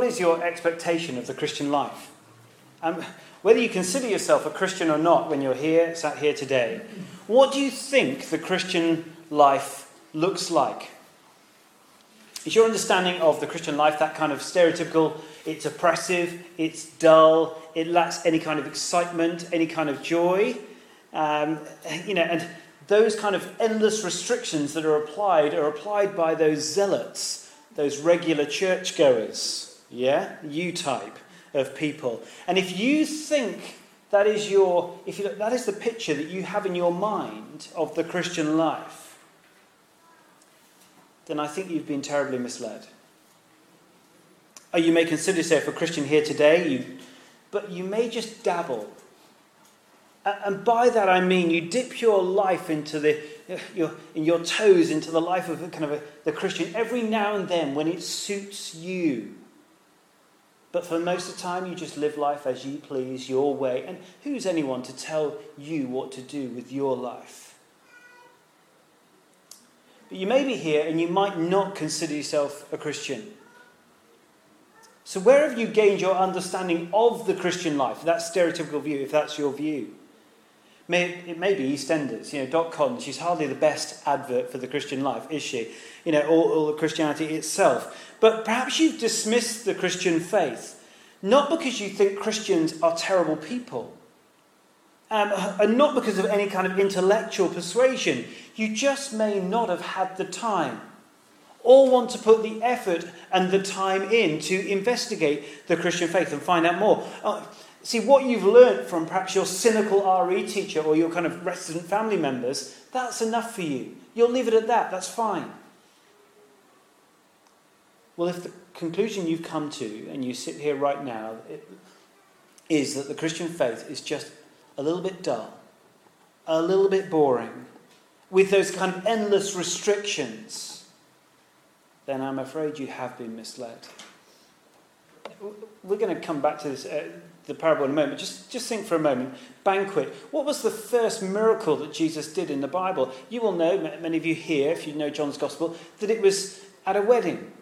what is your expectation of the Christian life? Um, whether you consider yourself a Christian or not when you're here, sat here today, what do you think the Christian life looks like? Is your understanding of the Christian life that kind of stereotypical, it's oppressive, it's dull, it lacks any kind of excitement, any kind of joy? Um, you know, and those kind of endless restrictions that are applied are applied by those zealots, those regular churchgoers, yeah, you type of people. And if you think that is your, if you, that is the picture that you have in your mind of the Christian life, then I think you've been terribly misled. Or you may consider yourself a Christian here today, you, but you may just dabble. And by that I mean you dip your life into the, your, in your toes into the life of kind of a, the Christian every now and then when it suits you. But for most of the time, you just live life as you please, your way. And who's anyone to tell you what to do with your life? But you may be here and you might not consider yourself a Christian. So, where have you gained your understanding of the Christian life? That stereotypical view, if that's your view. May, it may be EastEnders. You know, Dot Cotton, she's hardly the best advert for the Christian life, is she? You know, or, or Christianity itself. But perhaps you've dismissed the Christian faith, not because you think Christians are terrible people, um, and not because of any kind of intellectual persuasion. You just may not have had the time or want to put the effort and the time in to investigate the Christian faith and find out more. Uh, See, what you've learnt from perhaps your cynical RE teacher or your kind of resident family members, that's enough for you. You'll leave it at that, that's fine. Well, if the conclusion you've come to, and you sit here right now, is that the Christian faith is just a little bit dull, a little bit boring, with those kind of endless restrictions, then I'm afraid you have been misled. We're going to come back to this. Uh, the parable in a moment. Just, just think for a moment. Banquet. What was the first miracle that Jesus did in the Bible? You will know, many of you here, if you know John's Gospel, that it was at a wedding.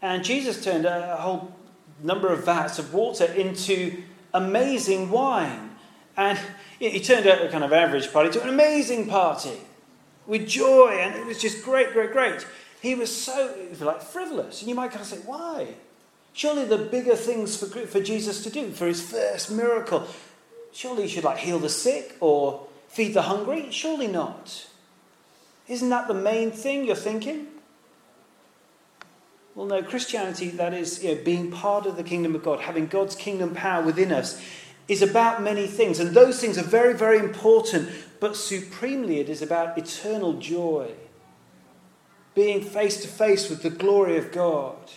And Jesus turned a whole number of vats of water into amazing wine. And he turned out a kind of average party to an amazing party with joy. And it was just great, great, great. He was so, like, frivolous. And you might kind of say, why? Surely the bigger things for, for Jesus to do, for his first miracle, surely he should like heal the sick or feed the hungry? Surely not. Isn't that the main thing you're thinking? Well, no, Christianity, that is you know, being part of the kingdom of God, having God's kingdom power within us, is about many things. And those things are very, very important. But supremely, it is about eternal joy, being face to face with the glory of God.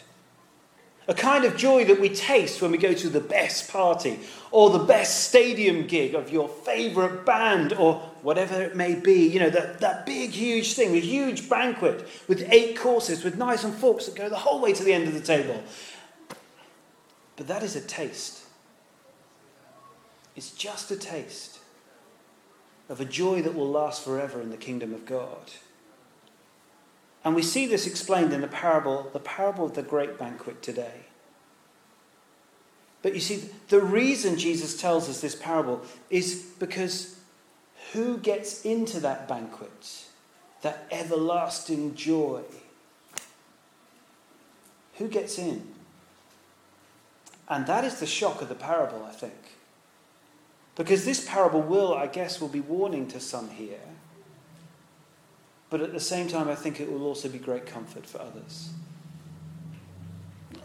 A kind of joy that we taste when we go to the best party or the best stadium gig of your favourite band or whatever it may be. You know, that, that big, huge thing, the huge banquet with eight courses with knives and forks that go the whole way to the end of the table. But that is a taste. It's just a taste of a joy that will last forever in the kingdom of God. And we see this explained in the parable, the parable of the great banquet today. But you see, the reason Jesus tells us this parable is because who gets into that banquet, that everlasting joy? Who gets in? And that is the shock of the parable, I think. Because this parable will, I guess, will be warning to some here but at the same time, I think it will also be great comfort for others.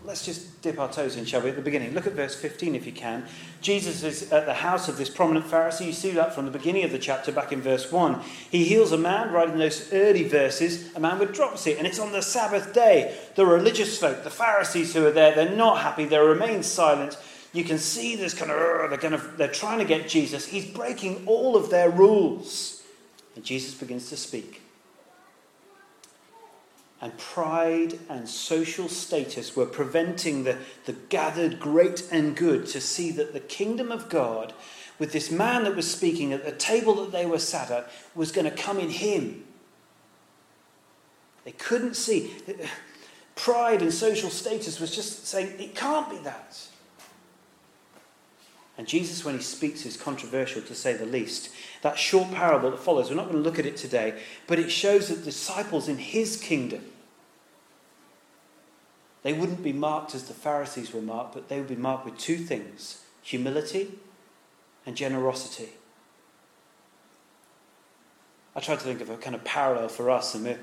Let's just dip our toes in, shall we, at the beginning. Look at verse 15 if you can. Jesus is at the house of this prominent Pharisee. You see that from the beginning of the chapter, back in verse 1. He heals a man, right in those early verses, a man with dropsy, and it's on the Sabbath day. The religious folk, the Pharisees who are there, they're not happy, they remain silent. You can see this kind of, they're, kind of, they're trying to get Jesus. He's breaking all of their rules. And Jesus begins to speak and pride and social status were preventing the, the gathered great and good to see that the kingdom of God, with this man that was speaking at the table that they were sat at, was going to come in him. They couldn't see. pride and social status was just saying, it can't be that. And Jesus, when he speaks, is controversial to say the least. That short parable that follows, we're not going to look at it today, but it shows that disciples in his kingdom, they wouldn't be marked as the Pharisees were marked, but they would be marked with two things humility and generosity. I tried to think of a kind of parallel for us, and we're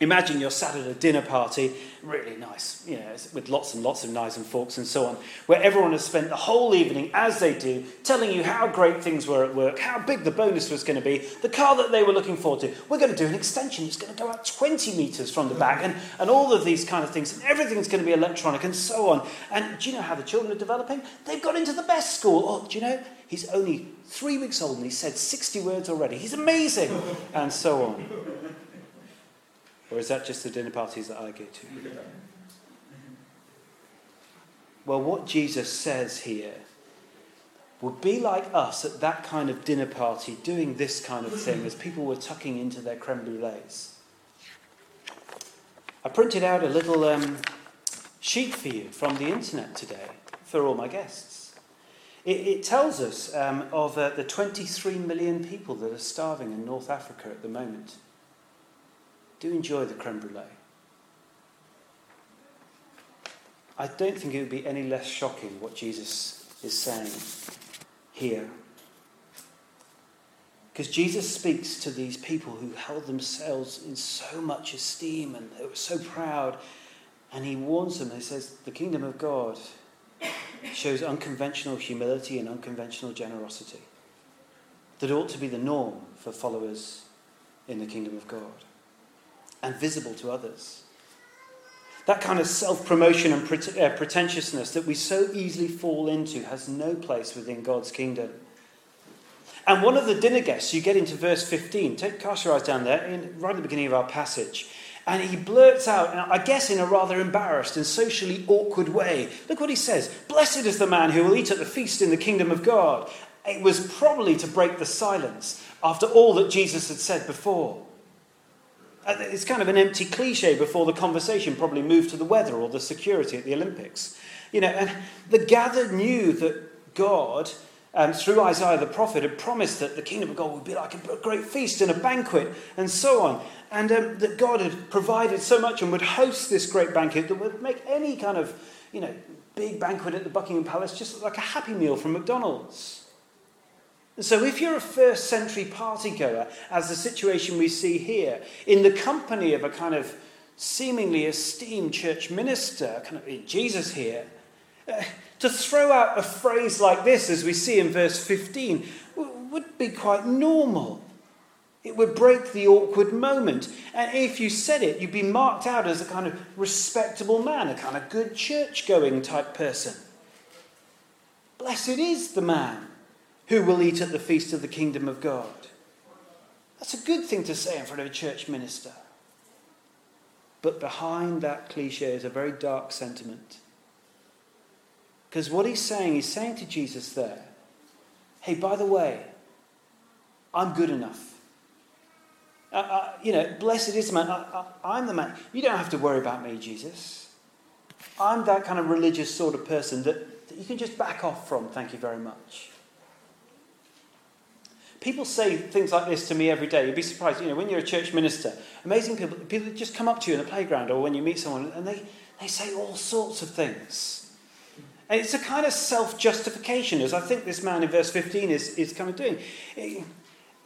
Imagine you're sat at a dinner party, really nice, you know, with lots and lots of knives and forks and so on, where everyone has spent the whole evening, as they do, telling you how great things were at work, how big the bonus was going to be, the car that they were looking forward to. We're going to do an extension, it's going to go out 20 metres from the back, and, and all of these kind of things, and everything's going to be electronic and so on. And do you know how the children are developing? They've got into the best school. Oh, do you know? He's only three weeks old and he said 60 words already. He's amazing. And so on. Or is that just the dinner parties that I go to? Well, what Jesus says here would be like us at that kind of dinner party doing this kind of thing as people were tucking into their creme brulees. I printed out a little um, sheet for you from the internet today for all my guests. It, it tells us um, of uh, the 23 million people that are starving in North Africa at the moment do enjoy the creme brulee. I don't think it would be any less shocking what Jesus is saying here. Because Jesus speaks to these people who held themselves in so much esteem and they were so proud. And he warns them, he says, the kingdom of God shows unconventional humility and unconventional generosity that ought to be the norm for followers in the kingdom of God and visible to others. That kind of self promotion and uh, pretentiousness that we so easily fall into has no place within God's kingdom. And one of the dinner guests, you get into verse 15, take, cast your eyes down there, in, right at the beginning of our passage. And he blurts out, I guess in a rather embarrassed and socially awkward way. Look what he says Blessed is the man who will eat at the feast in the kingdom of God. It was probably to break the silence after all that Jesus had said before. Uh, it's kind of an empty cliche before the conversation probably moved to the weather or the security at the Olympics. You know, and the gathered knew that God, um, through Isaiah the prophet, had promised that the kingdom of God would be like a great feast and a banquet and so on. And um, that God had provided so much and would host this great banquet that would make any kind of, you know, big banquet at the Buckingham Palace just like a happy meal from McDonald's. And so, if you're a first century partygoer, as the situation we see here, in the company of a kind of seemingly esteemed church minister, kind of Jesus here, uh, to throw out a phrase like this, as we see in verse 15, would be quite normal. It would break the awkward moment. And if you said it, you'd be marked out as a kind of respectable man, a kind of good church going type person. Blessed is the man who will eat at the feast of the kingdom of God. That's a good thing to say in front of a church minister. But behind that cliche is a very dark sentiment. Because what he's saying, he's saying to Jesus there, hey, by the way, I'm good enough. Uh, uh, you know, blessed is the man. I, I'm the man. You don't have to worry about me, Jesus. I'm that kind of religious sort of person that, that you can just back off from, thank you very much. People say things like this to me every day. You'd be surprised, you know, when you're a church minister, amazing people, people just come up to you in the playground or when you meet someone and they, they say all sorts of things. And it's a kind of self justification, as I think this man in verse 15 is, is kind of doing.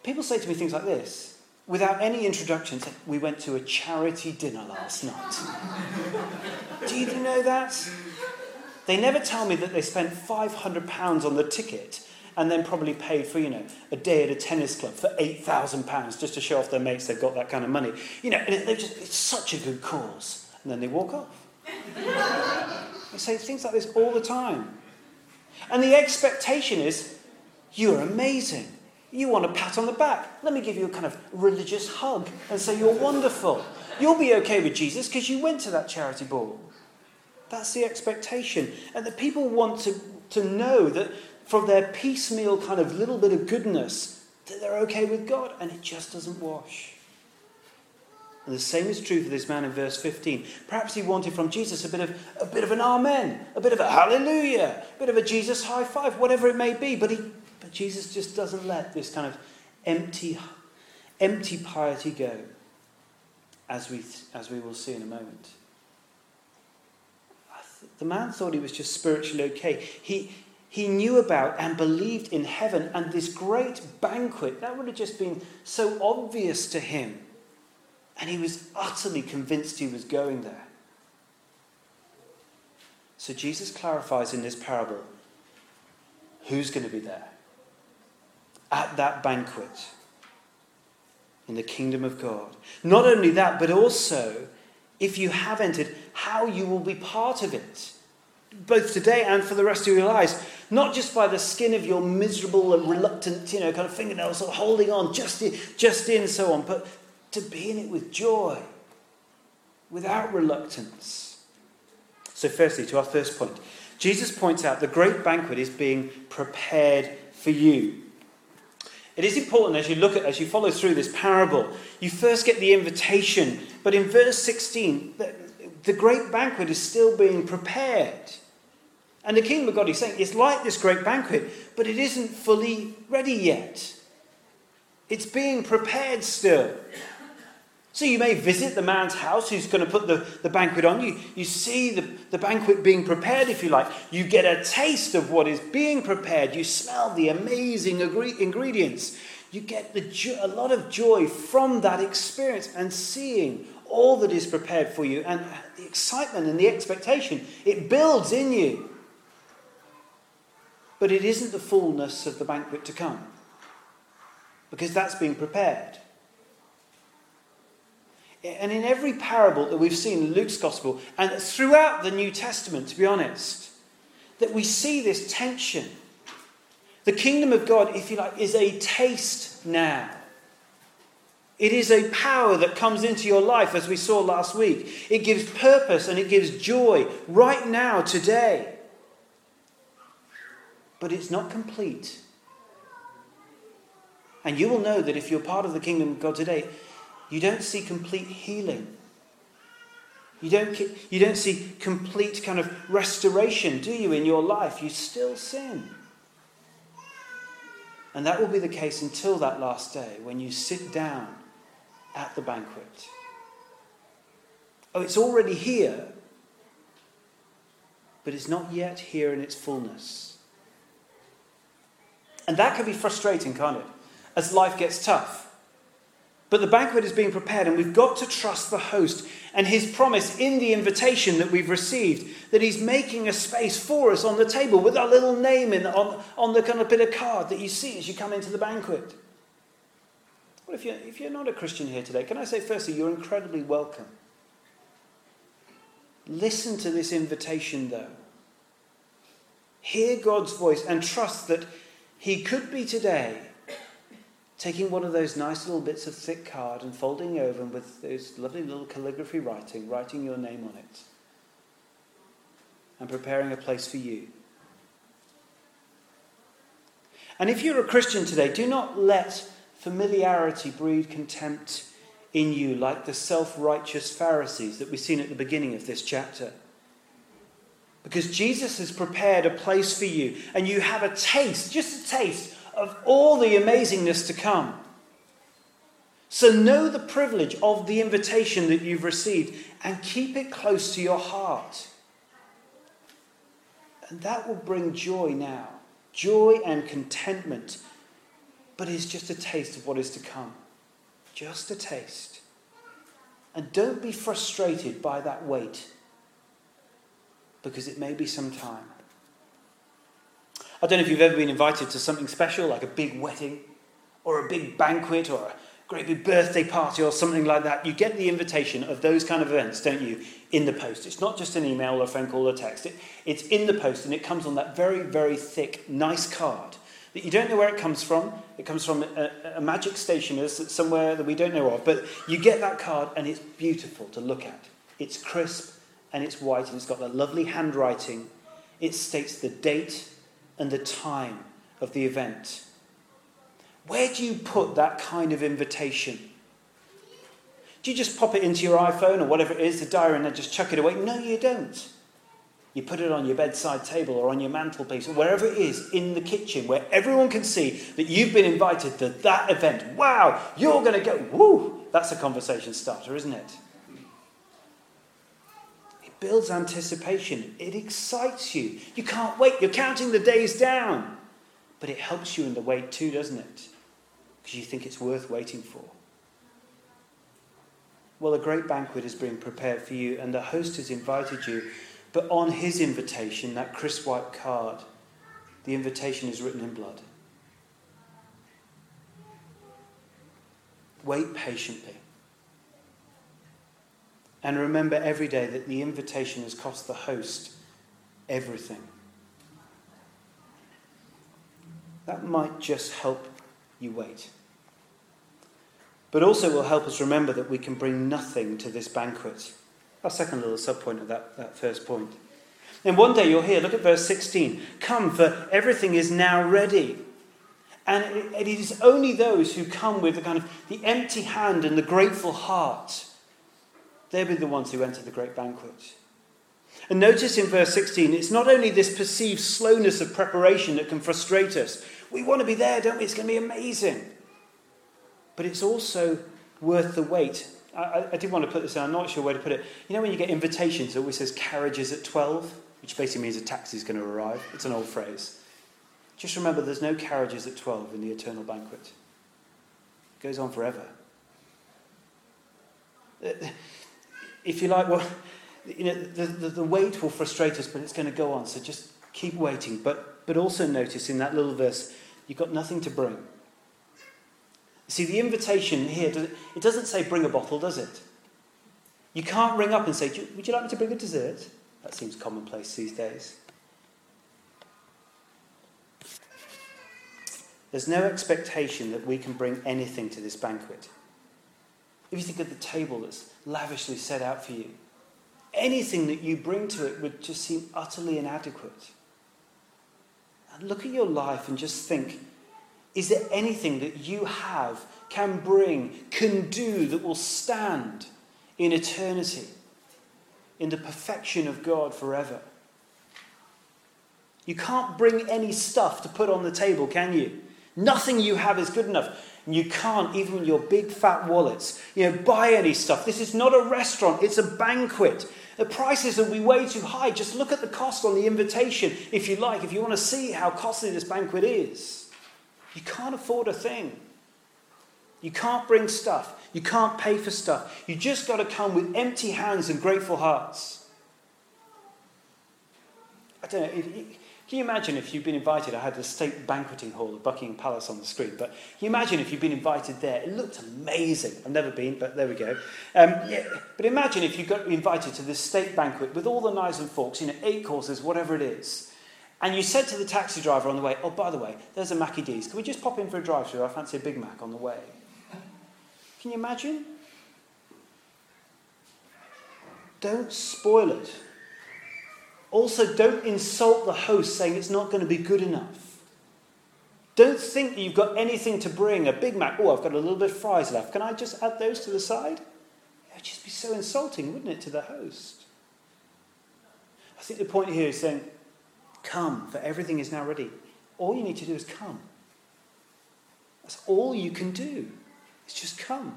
People say to me things like this without any introduction. Say, we went to a charity dinner last night. Do you know that? They never tell me that they spent £500 on the ticket and then probably paid for, you know, a day at a tennis club for £8,000 just to show off their mates they've got that kind of money. You know, and it, just, it's such a good cause. And then they walk off. they say things like this all the time. And the expectation is, you're amazing. You want a pat on the back. Let me give you a kind of religious hug and say you're wonderful. You'll be okay with Jesus because you went to that charity ball. That's the expectation. And the people want to, to know that from their piecemeal kind of little bit of goodness that they're okay with God, and it just doesn't wash. And the same is true for this man in verse 15. Perhaps he wanted from Jesus a bit of a bit of an amen, a bit of a hallelujah, a bit of a Jesus high five, whatever it may be. But he but Jesus just doesn't let this kind of empty empty piety go, as we as we will see in a moment. The man thought he was just spiritually okay. He he knew about and believed in heaven and this great banquet. That would have just been so obvious to him. And he was utterly convinced he was going there. So Jesus clarifies in this parable who's going to be there at that banquet in the kingdom of God. Not only that, but also, if you have entered, how you will be part of it, both today and for the rest of your lives. Not just by the skin of your miserable and reluctant, you know, kind of fingernails, sort of holding on just in, just in, so on, but to be in it with joy, without reluctance. So, firstly, to our first point, Jesus points out the great banquet is being prepared for you. It is important as you look at, as you follow through this parable, you first get the invitation, but in verse 16, the, great banquet is still being prepared. And the kingdom of God, he's saying, it's like this great banquet, but it isn't fully ready yet. It's being prepared still. So you may visit the man's house who's going to put the, the banquet on. You, you see the, the banquet being prepared, if you like. You get a taste of what is being prepared. You smell the amazing ingredients. You get the jo- a lot of joy from that experience and seeing all that is prepared for you and the excitement and the expectation. It builds in you. But it isn't the fullness of the banquet to come because that's being prepared. And in every parable that we've seen in Luke's gospel, and throughout the New Testament, to be honest, that we see this tension. The kingdom of God, if you like, is a taste now. It is a power that comes into your life, as we saw last week. It gives purpose and it gives joy right now, today. But it's not complete. And you will know that if you're part of the kingdom of God today, you don't see complete healing. You don't, you don't see complete kind of restoration, do you, in your life? You still sin. And that will be the case until that last day when you sit down at the banquet. Oh, it's already here, but it's not yet here in its fullness. And that can be frustrating, can't it? As life gets tough. But the banquet is being prepared, and we've got to trust the host and his promise in the invitation that we've received that he's making a space for us on the table with our little name in, on, on the kind of bit of card that you see as you come into the banquet. Well, if you're, if you're not a Christian here today, can I say firstly, you're incredibly welcome. Listen to this invitation, though. Hear God's voice and trust that he could be today taking one of those nice little bits of thick card and folding over with those lovely little calligraphy writing, writing your name on it, and preparing a place for you. And if you're a Christian today, do not let familiarity breed contempt in you like the self righteous Pharisees that we've seen at the beginning of this chapter. Because Jesus has prepared a place for you, and you have a taste, just a taste of all the amazingness to come. So know the privilege of the invitation that you've received and keep it close to your heart. And that will bring joy now joy and contentment. But it's just a taste of what is to come. Just a taste. And don't be frustrated by that wait because it may be some time. I don't know if you've ever been invited to something special, like a big wedding or a big banquet or a great big birthday party or something like that. You get the invitation of those kind of events, don't you, in the post. It's not just an email or a phone call or text. It, it's in the post and it comes on that very, very thick, nice card that you don't know where it comes from. It comes from a, a magic stationer's somewhere that we don't know of. But you get that card and it's beautiful to look at. It's crisp and it's white and it's got that lovely handwriting. It states the date and the time of the event. Where do you put that kind of invitation? Do you just pop it into your iPhone or whatever it is, the diary, and then just chuck it away? No, you don't. You put it on your bedside table or on your mantelpiece or wherever it is in the kitchen where everyone can see that you've been invited to that event. Wow, you're going to go. Woo! That's a conversation starter, isn't it? It builds anticipation, it excites you. You can't wait, you're counting the days down. But it helps you in the wait too, doesn't it? Because you think it's worth waiting for. Well, a great banquet is being prepared for you, and the host has invited you but on his invitation, that crisp white card, the invitation is written in blood. Wait patiently. And remember every day that the invitation has cost the host everything. That might just help you wait. But also will help us remember that we can bring nothing to this banquet. Our second little subpoint of that, that first point. Then one day you'll hear, look at verse 16 Come, for everything is now ready. And it is only those who come with the kind of the empty hand and the grateful heart. They'll be the ones who enter the great banquet. And notice in verse 16, it's not only this perceived slowness of preparation that can frustrate us. We want to be there, don't we? It's going to be amazing. But it's also worth the wait I, I, did want to put this in, I'm not sure where to put it. You know when you get invitations, it always says carriages at 12, which basically means a taxi is going to arrive. It's an old phrase. Just remember there's no carriages at 12 in the eternal banquet. It goes on forever. Uh, if you like, well, you know, the, the, the wait will frustrate us, but it's going to go on, so just keep waiting. But, but also notice in that little verse, you've got nothing to bring. See, the invitation here, it doesn't say bring a bottle, does it? You can't ring up and say, Would you like me to bring a dessert? That seems commonplace these days. There's no expectation that we can bring anything to this banquet. If you think of the table that's lavishly set out for you, anything that you bring to it would just seem utterly inadequate. And look at your life and just think is there anything that you have, can bring, can do that will stand in eternity, in the perfection of God forever? You can't bring any stuff to put on the table, can you? Nothing you have is good enough. And you can't, even with your big fat wallets, you know, buy any stuff. This is not a restaurant, it's a banquet. The prices will be way too high. Just look at the cost on the invitation, if you like, if you want to see how costly this banquet is. You can't afford a thing. You can't bring stuff. You can't pay for stuff. You just got to come with empty hands and grateful hearts. I don't know. If, can you imagine if you've been invited? I had the state banqueting hall of Buckingham Palace on the screen, but can you imagine if you've been invited there? It looked amazing. I've never been, but there we go. Um, yeah, but imagine if you got invited to this state banquet with all the knives and forks, you know, eight courses, whatever it is. And you said to the taxi driver on the way, oh, by the way, there's a Mackie D's. Can we just pop in for a drive through? I fancy a Big Mac on the way. Can you imagine? Don't spoil it. Also, don't insult the host saying it's not going to be good enough. Don't think that you've got anything to bring. A Big Mac, oh, I've got a little bit of fries left. Can I just add those to the side? It would just be so insulting, wouldn't it, to the host? I think the point here is saying, Come, for everything is now ready. All you need to do is come. That's all you can do. It's just come.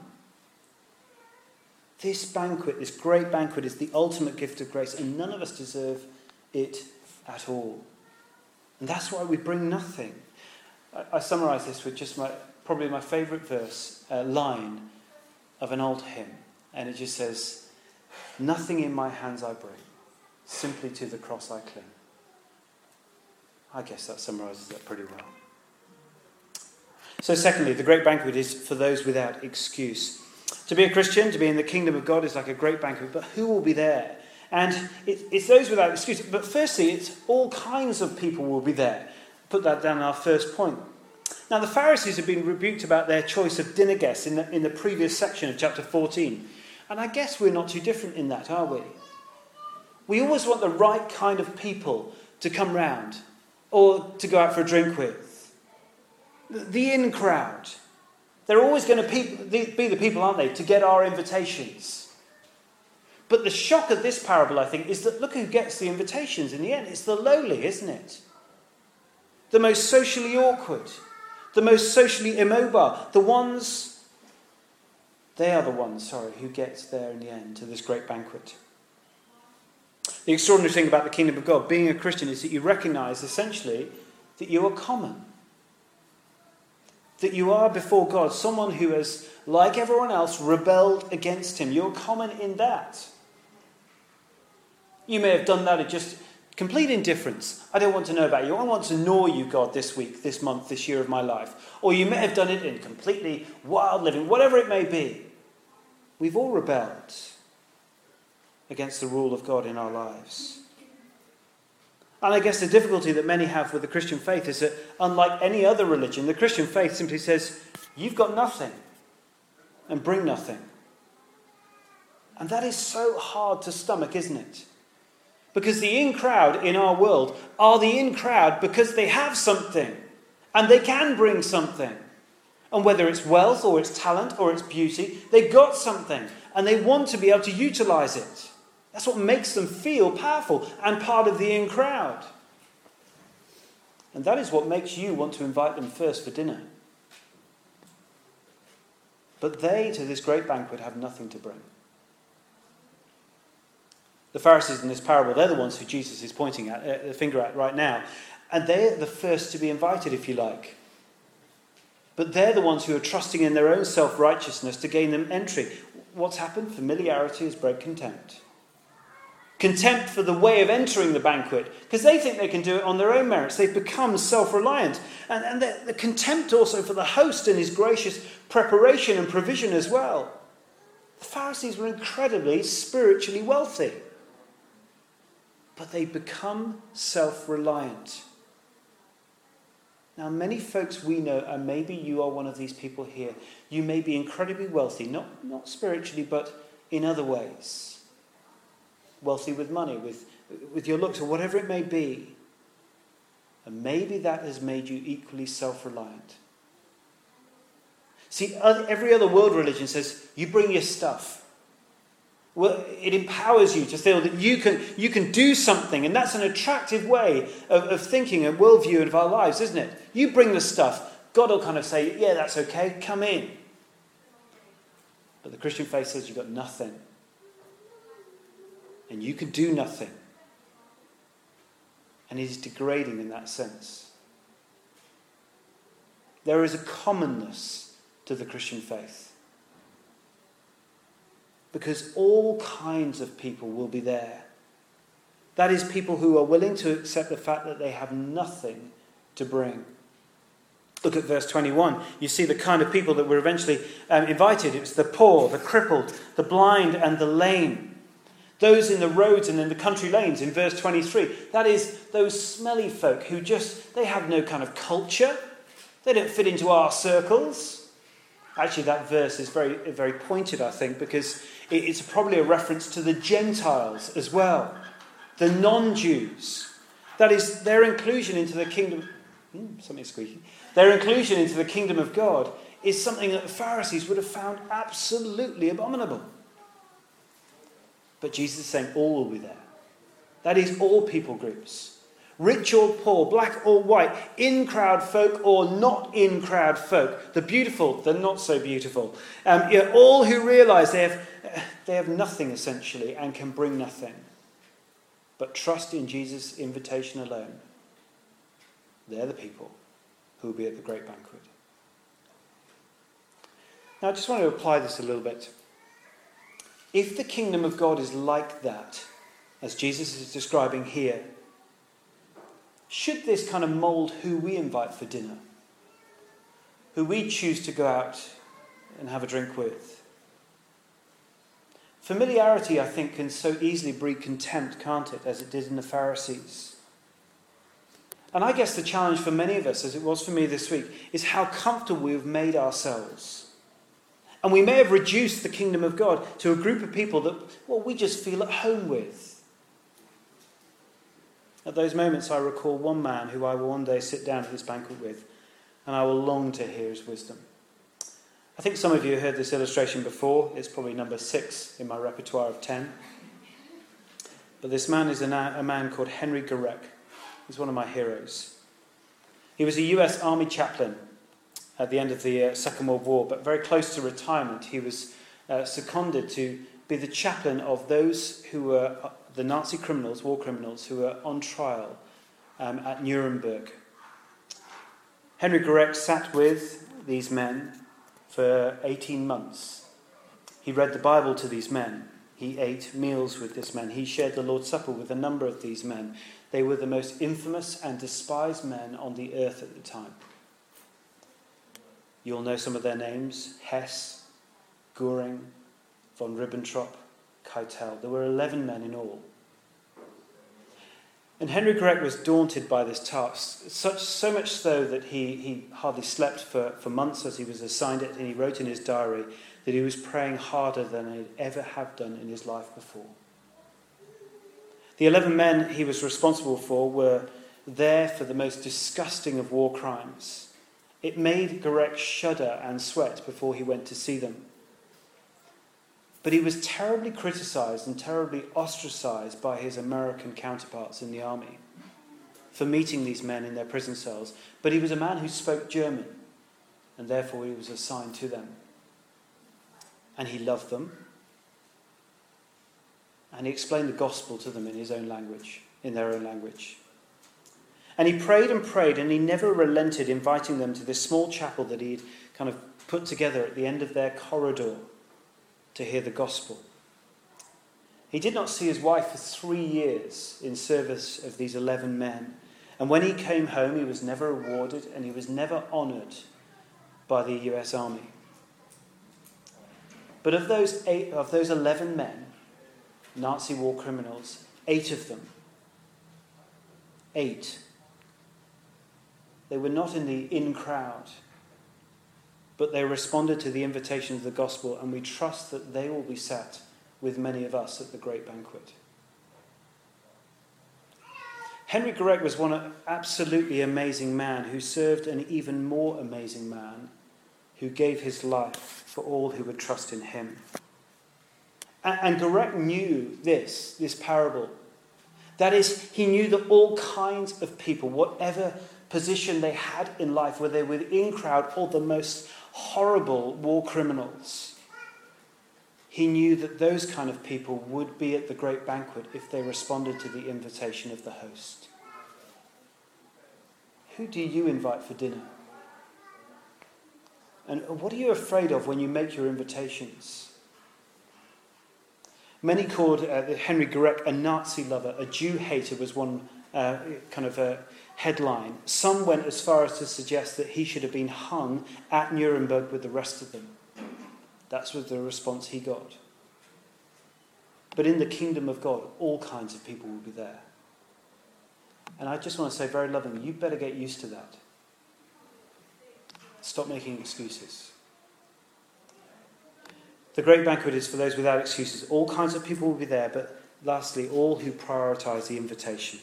This banquet, this great banquet, is the ultimate gift of grace, and none of us deserve it at all. And that's why we bring nothing. I, I summarize this with just my, probably my favorite verse, uh, line of an old hymn. And it just says, Nothing in my hands I bring, simply to the cross I cling. I guess that summarizes that pretty well. So, secondly, the great banquet is for those without excuse. To be a Christian, to be in the kingdom of God, is like a great banquet, but who will be there? And it, it's those without excuse. But firstly, it's all kinds of people will be there. Put that down in our first point. Now, the Pharisees have been rebuked about their choice of dinner guests in the, in the previous section of chapter 14. And I guess we're not too different in that, are we? We always want the right kind of people to come round or to go out for a drink with. The in crowd. They're always going to be the people, aren't they, to get our invitations. But the shock of this parable, I think, is that look who gets the invitations in the end. It's the lowly, isn't it? The most socially awkward, the most socially immobile, the ones, they are the ones, sorry, who gets there in the end to this great banquet. The extraordinary thing about the kingdom of God, being a Christian, is that you recognize essentially that you are common. That you are before God someone who has, like everyone else, rebelled against Him. You're common in that. You may have done that at just complete indifference. I don't want to know about you. I want to know you, God, this week, this month, this year of my life. Or you may have done it in completely wild living, whatever it may be. We've all rebelled against the rule of God in our lives. And I guess the difficulty that many have with the Christian faith is that, unlike any other religion, the Christian faith simply says, You've got nothing and bring nothing. And that is so hard to stomach, isn't it? Because the in crowd in our world are the in crowd because they have something and they can bring something. And whether it's wealth or it's talent or it's beauty, they've got something and they want to be able to utilize it. That's what makes them feel powerful and part of the in crowd. And that is what makes you want to invite them first for dinner. But they, to this great banquet, have nothing to bring. The Pharisees in this parable, they're the ones who Jesus is pointing at, uh, the finger at right now. And they're the first to be invited, if you like. But they're the ones who are trusting in their own self righteousness to gain them entry. What's happened? Familiarity has bred contempt contempt for the way of entering the banquet, because they think they can do it on their own merits. They've become self reliant. And, and the, the, contempt also for the host and his gracious preparation and provision as well. The Pharisees were incredibly spiritually wealthy, but they become self reliant. Now, many folks we know, and maybe you are one of these people here, you may be incredibly wealthy, not, not spiritually, but in other ways wealthy with money, with, with your looks, or whatever it may be. And maybe that has made you equally self reliant. See, every other world religion says you bring your stuff. Well, it empowers you to feel that you can, you can do something, and that's an attractive way of, of thinking, a worldview of our lives, isn't it? You bring the stuff, God will kind of say, Yeah, that's okay, come in. But the Christian faith says you've got nothing and you can do nothing. And it is degrading in that sense. There is a commonness to the Christian faith. Because all kinds of people will be there. That is, people who are willing to accept the fact that they have nothing to bring. Look at verse 21. You see the kind of people that were eventually um, invited. It was the poor, the crippled, the blind, and the lame. Those in the roads and in the country lanes in verse 23. That is, those smelly folk who just, they have no kind of culture. They don't fit into our circles. Actually, that verse is very, very pointed, I think, because it's probably a reference to the Gentiles as well, the non Jews. That is, their inclusion into the kingdom. Hmm, something squeaky. Their inclusion into the kingdom of God is something that the Pharisees would have found absolutely abominable. But Jesus is saying all will be there. That is, all people groups. Rich or poor, black or white, in crowd folk or not in crowd folk, the beautiful, the not so beautiful. Um, you know, all who realize they have, they have nothing essentially and can bring nothing. But trust in Jesus' invitation alone. They're the people who will be at the great banquet. Now, I just want to apply this a little bit. If the kingdom of God is like that, as Jesus is describing here, should this kind of mold who we invite for dinner? Who we choose to go out and have a drink with? Familiarity, I think, can so easily breed contempt, can't it, as it did in the Pharisees? And I guess the challenge for many of us, as it was for me this week, is how comfortable we've made ourselves and we may have reduced the kingdom of God to a group of people that, well, we just feel at home with. At those moments, I recall one man who I will one day sit down at this banquet with, and I will long to hear his wisdom. I think some of you heard this illustration before. It's probably number six in my repertoire of ten. But this man is a, a man called Henry Gerecke. He's one of my heroes. He was a US Army chaplain at the end of the uh, Second World War, but very close to retirement, he was uh, seconded to be the chaplain of those who were uh, the Nazi criminals, war criminals, who were on trial um, at Nuremberg. Henry Gerecke sat with these men for 18 months. He read the Bible to these men. He ate meals with these men. He shared the Lord's Supper with a number of these men. They were the most infamous and despised men on the earth at the time. You'll know some of their names Hess, Goering, von Ribbentrop, Keitel. There were 11 men in all. And Henry Gerecke was daunted by this task, such, so much so that he, he hardly slept for, for months as he was assigned it, and he wrote in his diary that he was praying harder than he'd ever have done in his life before. The 11 men he was responsible for were there for the most disgusting of war crimes. It made Gerecke shudder and sweat before he went to see them. But he was terribly criticized and terribly ostracized by his American counterparts in the army for meeting these men in their prison cells. But he was a man who spoke German, and therefore he was assigned to them. And he loved them. And he explained the gospel to them in his own language, in their own language. And he prayed and prayed, and he never relented inviting them to this small chapel that he'd kind of put together at the end of their corridor to hear the gospel. He did not see his wife for three years in service of these 11 men. And when he came home, he was never awarded and he was never honoured by the US Army. But of those, eight, of those 11 men, Nazi war criminals, eight of them, eight, they were not in the in crowd but they responded to the invitation of the gospel, and we trust that they will be sat with many of us at the great banquet. Henry Gerecke was one absolutely amazing man who served an even more amazing man who gave his life for all who would trust in him. And, Gerecke knew this, this parable. That is, he knew that all kinds of people, whatever position they had in life, whether they were in crowd or the most horrible war criminals. He knew that those kind of people would be at the great banquet if they responded to the invitation of the host. Who do you invite for dinner? And what are you afraid of when you make your invitations? Many called uh, Henry Gerecke a Nazi lover, a Jew hater was one uh, kind of a headline. Some went as far as to suggest that he should have been hung at Nuremberg with the rest of them. That's was the response he got. But in the kingdom of God, all kinds of people will be there. And I just want to say very lovingly, you better get used to that. Stop making excuses. The great banquet is for those without excuses. All kinds of people will be there, but lastly, all who prioritize the invitation.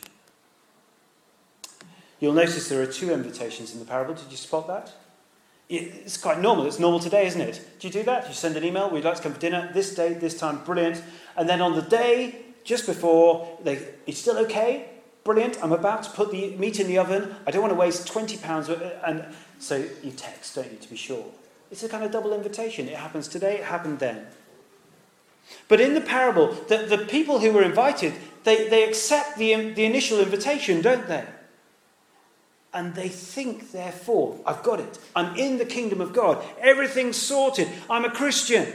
You'll notice there are two invitations in the parable. Did you spot that? It's quite normal. It's normal today, isn't it? Do you do that? You send an email, we'd like to come for dinner, this date, this time, brilliant. And then on the day, just before, they, it's still okay, brilliant, I'm about to put the meat in the oven, I don't want to waste £20, and so you text, don't you, to be sure. It's a kind of double invitation. It happens today, it happened then. But in the parable, the, the people who were invited, they, they accept the, the initial invitation, don't they? And they think, therefore, I've got it. I'm in the kingdom of God. Everything's sorted. I'm a Christian.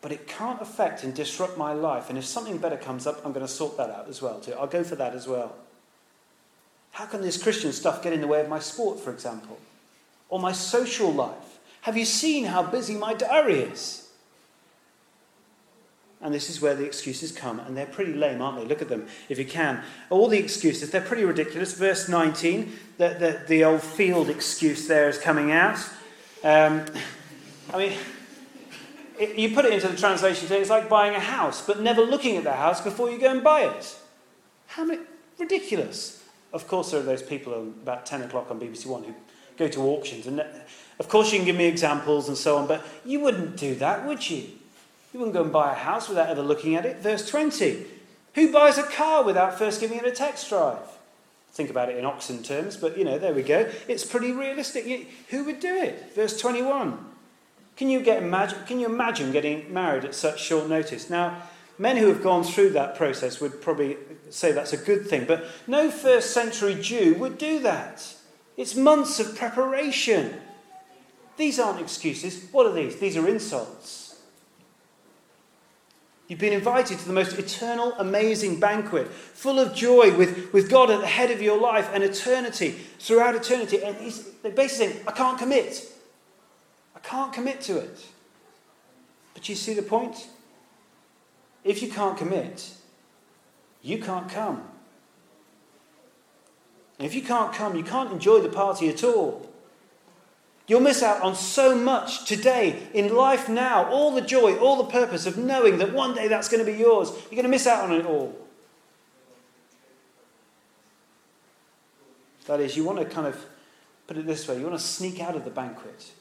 But it can't affect and disrupt my life. And if something better comes up, I'm going to sort that out as well, too. I'll go for that as well. How can this Christian stuff get in the way of my sport, for example? Or my social life? Have you seen how busy my diary is? And this is where the excuses come. And they're pretty lame, aren't they? Look at them, if you can. All the excuses, they're pretty ridiculous. Verse 19, the, the, the old field excuse there is coming out. Um, I mean, it, you put it into the translation today, it's like buying a house, but never looking at the house before you go and buy it. How many? Ridiculous. Of course, there are those people about 10 o'clock on BBC One who go to auctions. And of course, you can give me examples and so on, but you wouldn't do that, would you? You wouldn't go and buy a house without ever looking at it. Verse 20 Who buys a car without first giving it a test drive? Think about it in oxen terms, but you know, there we go. It's pretty realistic. Who would do it? Verse 21. Can you, get imagine, can you imagine getting married at such short notice? Now, men who have gone through that process would probably say that's a good thing, but no first century Jew would do that. It's months of preparation. These aren't excuses. What are these? These are insults. You've been invited to the most eternal, amazing banquet, full of joy with, with God at the head of your life and eternity, throughout eternity. And he's, basically saying, I can't commit. I can't commit to it. But you see the point? If you can't commit, you can't come. And if you can't come, you can't enjoy the party at all. You'll miss out on so much today, in life now, all the joy, all the purpose of knowing that one day that's going to be yours. You're going to miss out on it all. That is, you want to kind of put it this way you want to sneak out of the banquet.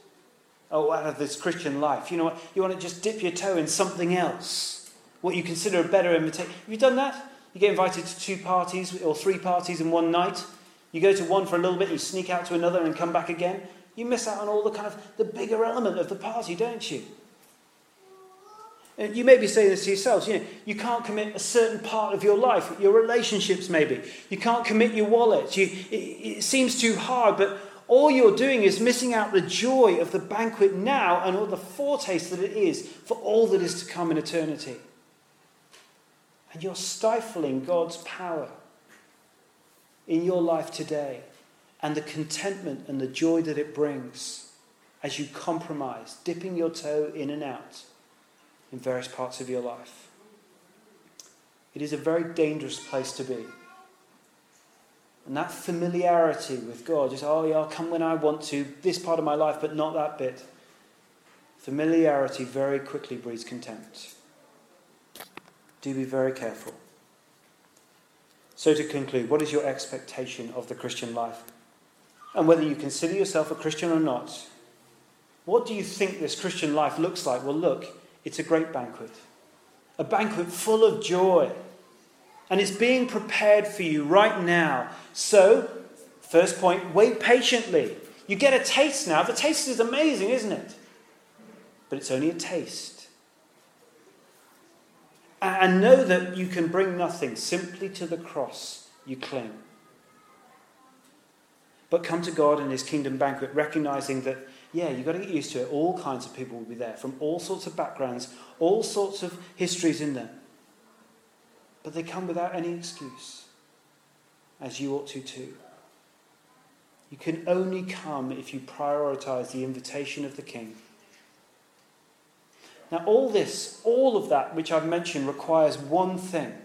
Oh, out of this Christian life. You know what? You want to just dip your toe in something else. What you consider a better invitation. Have you done that? You get invited to two parties or three parties in one night. You go to one for a little bit, you sneak out to another and come back again. You miss out on all the kind of the bigger element of the party, don't you? And you may be saying this to yourselves, you know, you can't commit a certain part of your life, your relationships maybe. You can't commit your wallet. You, it, it seems too hard, but all you're doing is missing out the joy of the banquet now and all the foretaste that it is for all that is to come in eternity. And you're stifling God's power in your life today and the contentment and the joy that it brings as you compromise, dipping your toe in and out in various parts of your life. It is a very dangerous place to be. And that familiarity with God, just, oh yeah, I'll come when I want to, this part of my life, but not that bit. Familiarity very quickly breeds contempt. Do be very careful. So, to conclude, what is your expectation of the Christian life? And whether you consider yourself a Christian or not, what do you think this Christian life looks like? Well, look, it's a great banquet, a banquet full of joy. And it's being prepared for you right now. So, first point, wait patiently. You get a taste now. The taste is amazing, isn't it? But it's only a taste. And know that you can bring nothing, simply to the cross you cling. But come to God in His kingdom banquet, recognizing that, yeah, you've got to get used to it. All kinds of people will be there from all sorts of backgrounds, all sorts of histories in them. But they come without any excuse, as you ought to too. You can only come if you prioritize the invitation of the King. Now, all this, all of that which I've mentioned, requires one thing.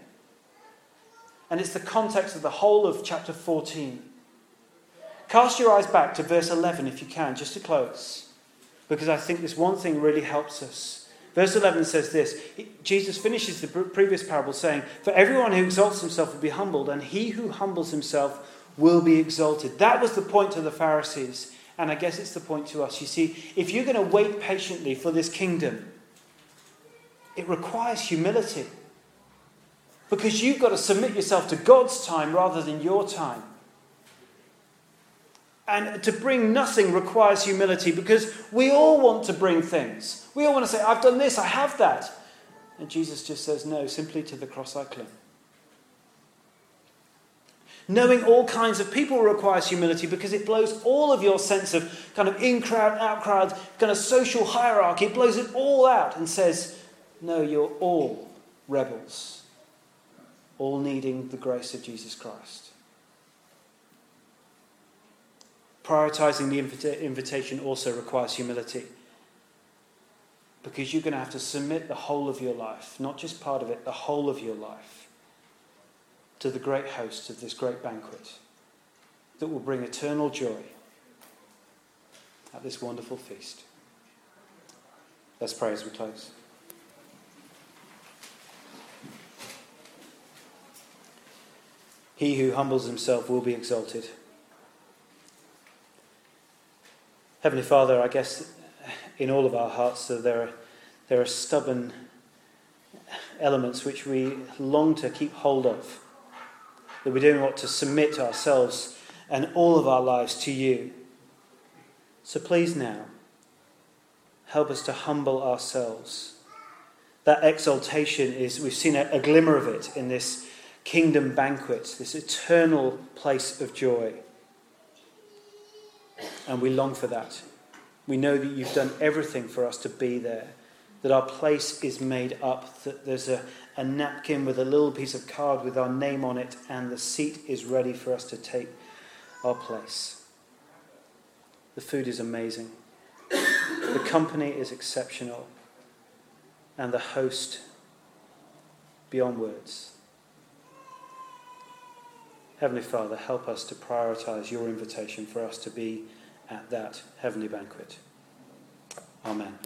And it's the context of the whole of chapter 14. Cast your eyes back to verse 11 if you can, just to close, because I think this one thing really helps us. Verse 11 says this Jesus finishes the previous parable saying, For everyone who exalts himself will be humbled, and he who humbles himself will be exalted. That was the point to the Pharisees, and I guess it's the point to us. You see, if you're going to wait patiently for this kingdom, it requires humility. Because you've got to submit yourself to God's time rather than your time. And to bring nothing requires humility because we all want to bring things. We all want to say, I've done this, I have that. And Jesus just says, No, simply to the cross I cling. Knowing all kinds of people requires humility because it blows all of your sense of kind of in crowd, out crowd, kind of social hierarchy. It blows it all out and says, No, you're all rebels, all needing the grace of Jesus Christ. Prioritizing the invita- invitation also requires humility. Because you're going to have to submit the whole of your life, not just part of it, the whole of your life, to the great host of this great banquet that will bring eternal joy at this wonderful feast. Let's pray as we close. He who humbles himself will be exalted. Heavenly Father, I guess in all of our hearts so there are, there are stubborn elements which we long to keep hold of, that we don't want to submit ourselves and all of our lives to you. So please now, help us to humble ourselves. That exaltation is, we've seen a, a glimmer of it in this kingdom banquet, this eternal place of joy. And we long for that. We know that you've done everything for us to be there, that our place is made up, that there's a, a napkin with a little piece of card with our name on it, and the seat is ready for us to take our place. The food is amazing, the company is exceptional, and the host beyond words. Heavenly Father, help us to prioritize your invitation for us to be at that heavenly banquet. Amen.